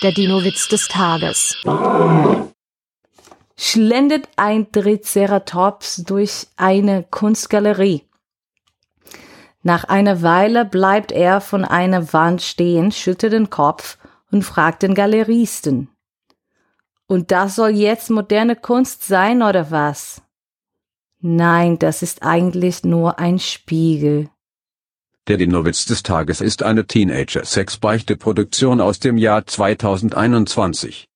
Der Dino-Witz des Tages. Schlendert ein Triceratops durch eine Kunstgalerie. Nach einer Weile bleibt er von einer Wand stehen, schüttelt den Kopf und fragt den Galeristen. Und das soll jetzt moderne Kunst sein oder was? Nein, das ist eigentlich nur ein Spiegel. Der Dinowitz des Tages ist eine Teenager-Sex-Beichte-Produktion aus dem Jahr 2021.